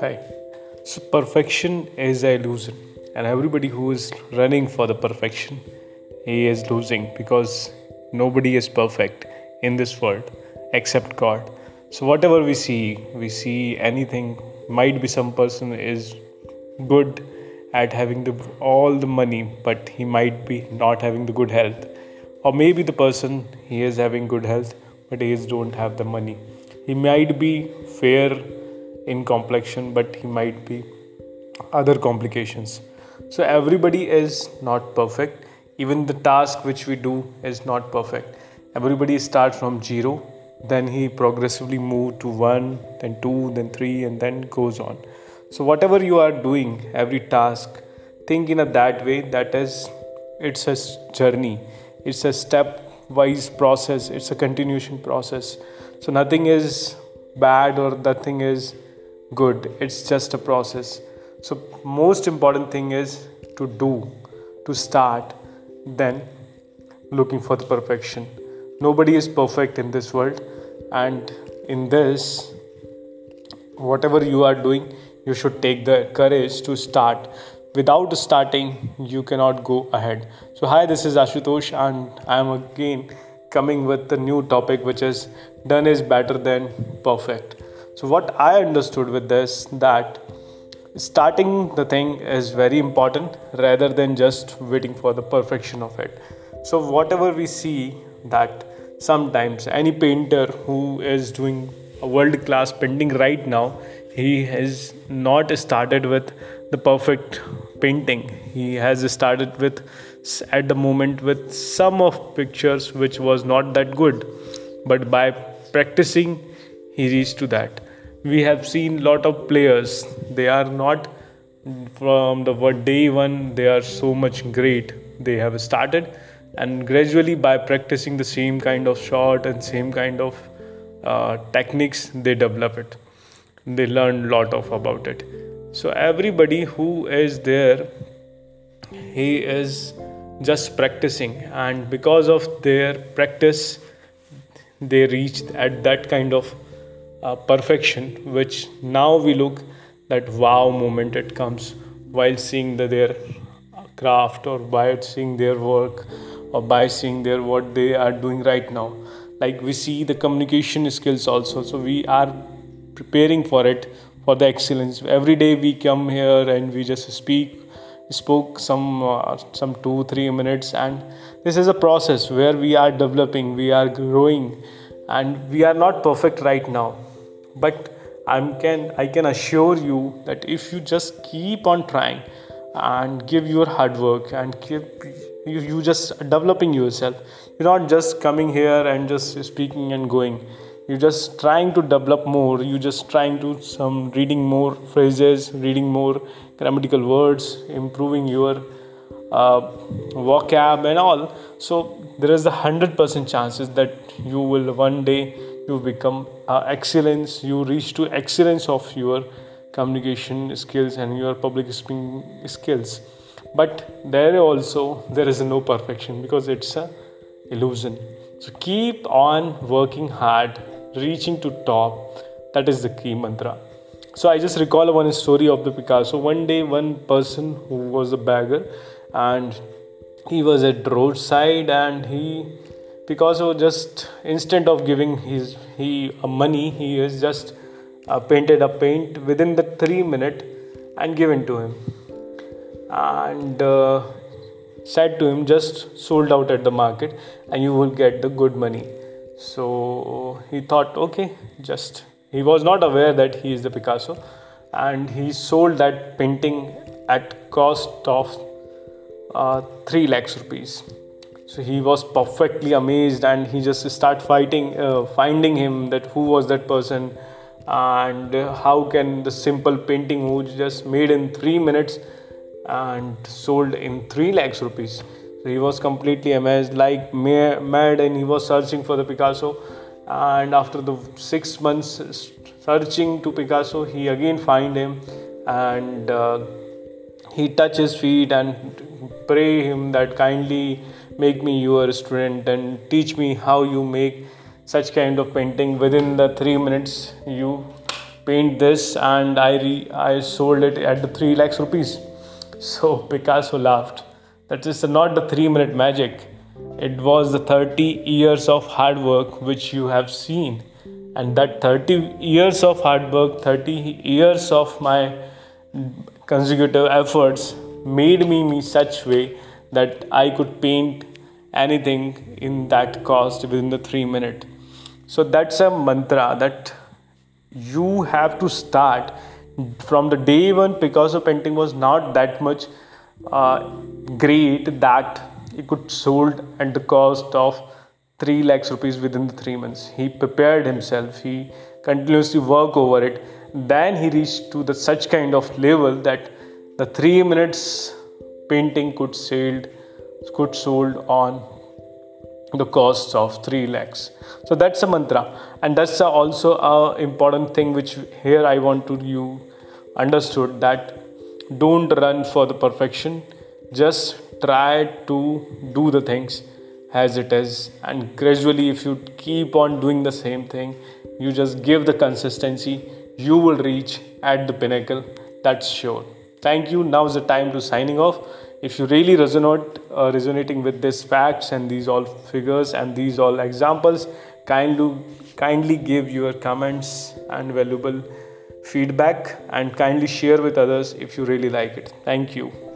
Hi. So perfection is an illusion, and everybody who is running for the perfection, he is losing because nobody is perfect in this world except God. So whatever we see, we see anything. Might be some person is good at having the all the money, but he might be not having the good health, or maybe the person he is having good health, but he is don't have the money. He might be fair in complexion, but he might be other complications. So everybody is not perfect. Even the task which we do is not perfect. Everybody starts from zero, then he progressively move to one, then two, then three, and then goes on. So whatever you are doing, every task, think in a that way. That is, it's a journey. It's a step-wise process. It's a continuation process. So nothing is bad or nothing is good. It's just a process. So most important thing is to do to start then looking for the perfection. Nobody is perfect in this world and in this whatever you are doing you should take the courage to start. Without starting you cannot go ahead. So hi this is ashutosh and i am again coming with the new topic which is done is better than perfect so what i understood with this that starting the thing is very important rather than just waiting for the perfection of it. So whatever we see that sometimes any painter who is doing a world class painting right now he has not started with the perfect painting. He has started with at the moment with some of pictures which was not that good. But by practicing he reached to that we have seen lot of players. They are not from the day one they are so much great. They have started and gradually by practicing the same kind of shot and same kind of uh, techniques they develop it. They learn lot of about it. So everybody who is there he is just practicing and because of their practice they reach at that kind of uh, perfection which now we look that wow moment it comes while seeing the, their craft or by seeing their work or by seeing their what they are doing right now. Like we see the communication skills also. So we are preparing for it for the excellence. Every day we come here and we just speak spoke some uh, some 2 3 minutes and this is a process where we are developing we are growing and we are not perfect right now but I can I can assure you that if you just keep on trying and give your hard work and keep you, you just developing yourself you're not just coming here and just speaking and going. You're just trying to develop more. You're just trying to some reading more phrases reading more grammatical words improving your uh, vocab and all. So there is a hundred percent chances that you will one day you become uh, excellence you reach to excellence of your communication skills and your public speaking skills. But there also there is no perfection because it's a illusion. So keep on working hard reaching to top. That is the key mantra. So i just recall one story of the picasso. One day one person who was a beggar and he was at roadside and he Picasso just instead of giving his he uh, money he has just uh, painted a paint within the three minute and given to him. And uh, said to him just sold out at the market and you will get the good money. So he thought okay just he was not aware that he is the picasso and he sold that painting at cost of uh, 3 lakhs rupees so he was perfectly amazed and he just start fighting uh, finding him that who was that person and how can the simple painting who just made in 3 minutes and sold in 3 lakhs rupees. So he was completely amazed like mad and he was searching for the picasso. And after the 6 months searching to picasso he again find him and uh, he touch his feet and pray him that kindly make me your student and teach me how you make such kind of painting within the 3 minutes you paint this and I, re- I sold it at the 3 lakhs rupees. So Picasso laughed. That is not the 3 minute magic. It was the 30 years of hard work which you have seen. And that 30 years of hard work, 30 years of my consecutive efforts made me in such way that I could paint anything in that cost within the 3 minute. So that's a mantra that you have to start from the day one Picasso painting was not that much uh, great that it could sold at the cost of 3 lakhs rupees within the 3 months. He prepared himself. He continuously worked over it. Then he reached to the such kind of level that the 3 minutes painting could sold could sold on the costs of 3 lakhs. So that's a mantra. And that's also a important thing which here i want to you understood that don't run for the perfection. Just try to do the things as it is. And gradually if you keep on doing the same thing you just give the consistency you will reach at the pinnacle. That's sure. Thank you. Now is the time to signing off if you really resonate uh, resonating with these facts and these all figures and these all examples kindly kindly give your comments and valuable feedback and kindly share with others if you really like it. Thank you